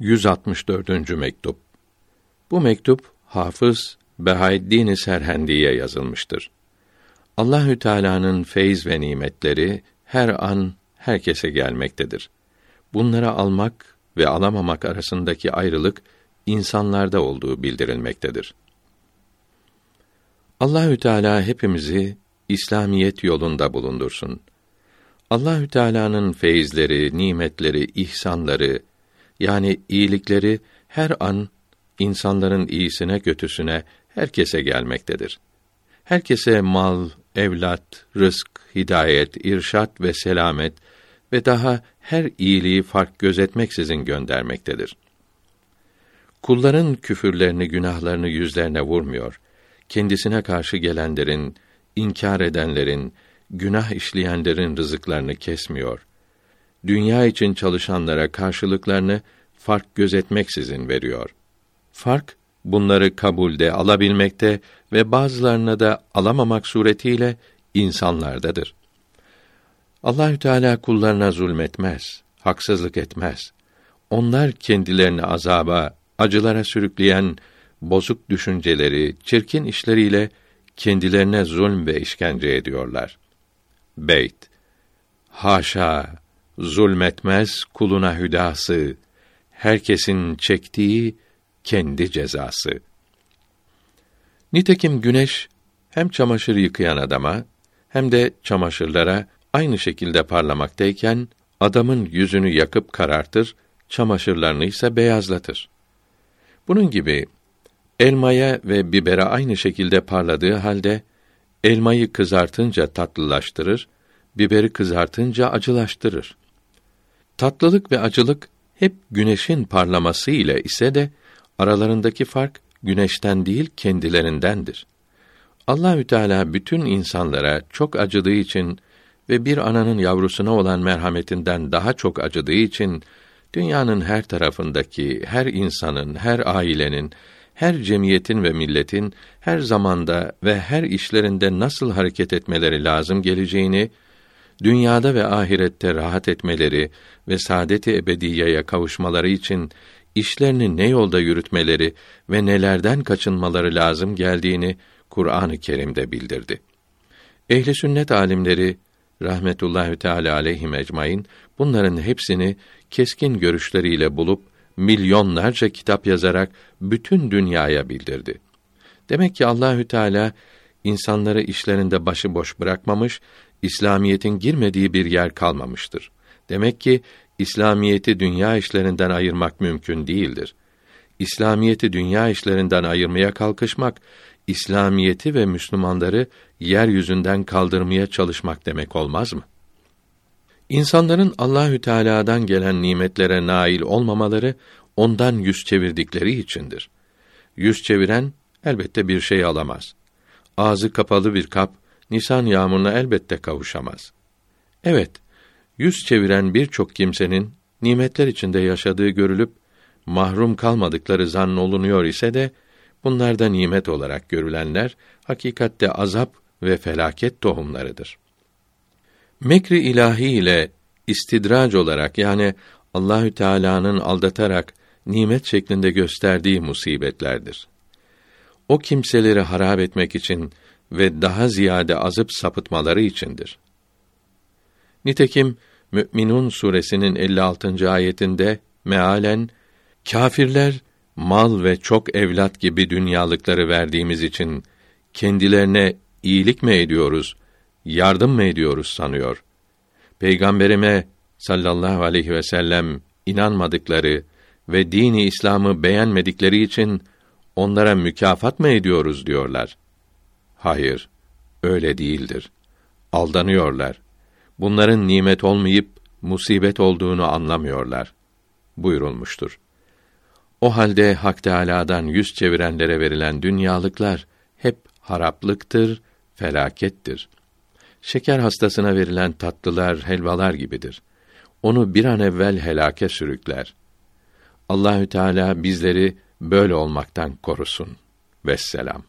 164. mektup. Bu mektup Hafız Behaeddin Serhendi'ye yazılmıştır. Allahü Teala'nın feyz ve nimetleri her an herkese gelmektedir. Bunları almak ve alamamak arasındaki ayrılık insanlarda olduğu bildirilmektedir. Allahü Teala hepimizi İslamiyet yolunda bulundursun. Allahü Teala'nın feyizleri, nimetleri, ihsanları yani iyilikleri her an insanların iyisine kötüsüne herkese gelmektedir. Herkese mal, evlat, rızk, hidayet, irşat ve selamet ve daha her iyiliği fark gözetmeksizin göndermektedir. Kulların küfürlerini, günahlarını yüzlerine vurmuyor. Kendisine karşı gelenlerin, inkar edenlerin, günah işleyenlerin rızıklarını kesmiyor. Dünya için çalışanlara karşılıklarını fark gözetmeksizin veriyor. Fark bunları kabulde alabilmekte ve bazılarına da alamamak suretiyle insanlardadır. Allahü Teala kullarına zulmetmez, haksızlık etmez. Onlar kendilerini azaba, acılara sürükleyen bozuk düşünceleri, çirkin işleriyle kendilerine zulm ve işkence ediyorlar. Beyt Haşa zulmetmez kuluna hüdası herkesin çektiği kendi cezası. Nitekim güneş hem çamaşır yıkayan adama hem de çamaşırlara aynı şekilde parlamaktayken adamın yüzünü yakıp karartır, çamaşırlarını ise beyazlatır. Bunun gibi elmaya ve bibere aynı şekilde parladığı halde elmayı kızartınca tatlılaştırır, biberi kızartınca acılaştırır. Tatlılık ve acılık hep güneşin parlaması ile ise de aralarındaki fark güneşten değil kendilerindendir. Allahü Teala bütün insanlara çok acıdığı için ve bir ananın yavrusuna olan merhametinden daha çok acıdığı için dünyanın her tarafındaki her insanın, her ailenin, her cemiyetin ve milletin her zamanda ve her işlerinde nasıl hareket etmeleri lazım geleceğini, dünyada ve ahirette rahat etmeleri ve saadet-i ebediyeye kavuşmaları için işlerini ne yolda yürütmeleri ve nelerden kaçınmaları lazım geldiğini Kur'an-ı Kerim'de bildirdi. Ehli sünnet alimleri rahmetullahi teala aleyhi ecmaîn bunların hepsini keskin görüşleriyle bulup milyonlarca kitap yazarak bütün dünyaya bildirdi. Demek ki Allahü Teala insanları işlerinde başıboş bırakmamış, İslamiyetin girmediği bir yer kalmamıştır. Demek ki İslamiyeti dünya işlerinden ayırmak mümkün değildir. İslamiyeti dünya işlerinden ayırmaya kalkışmak, İslamiyeti ve Müslümanları yeryüzünden kaldırmaya çalışmak demek olmaz mı? İnsanların Allahü Teala'dan gelen nimetlere nail olmamaları ondan yüz çevirdikleri içindir. Yüz çeviren elbette bir şey alamaz. Ağzı kapalı bir kap Nisan yağmuruna elbette kavuşamaz. Evet, yüz çeviren birçok kimsenin nimetler içinde yaşadığı görülüp mahrum kalmadıkları zannolunuyor ise de bunlarda nimet olarak görülenler hakikatte azap ve felaket tohumlarıdır. Mekri ilahi ile istidrac olarak yani Allahü Teala'nın aldatarak nimet şeklinde gösterdiği musibetlerdir. O kimseleri harap etmek için ve daha ziyade azıp sapıtmaları içindir. Nitekim Mü'minun suresinin 56. ayetinde mealen kâfirler mal ve çok evlat gibi dünyalıkları verdiğimiz için kendilerine iyilik mi ediyoruz, yardım mı ediyoruz sanıyor. Peygamberime sallallahu aleyhi ve sellem inanmadıkları ve dini İslam'ı beğenmedikleri için onlara mükafat mı ediyoruz diyorlar. Hayır, öyle değildir. Aldanıyorlar. Bunların nimet olmayıp musibet olduğunu anlamıyorlar. buyurulmuştur. O halde Hak Teâlâ'dan yüz çevirenlere verilen dünyalıklar hep haraplıktır, felakettir. Şeker hastasına verilen tatlılar, helvalar gibidir. Onu bir an evvel helake sürükler. Allahü Teala bizleri böyle olmaktan korusun. Vesselam.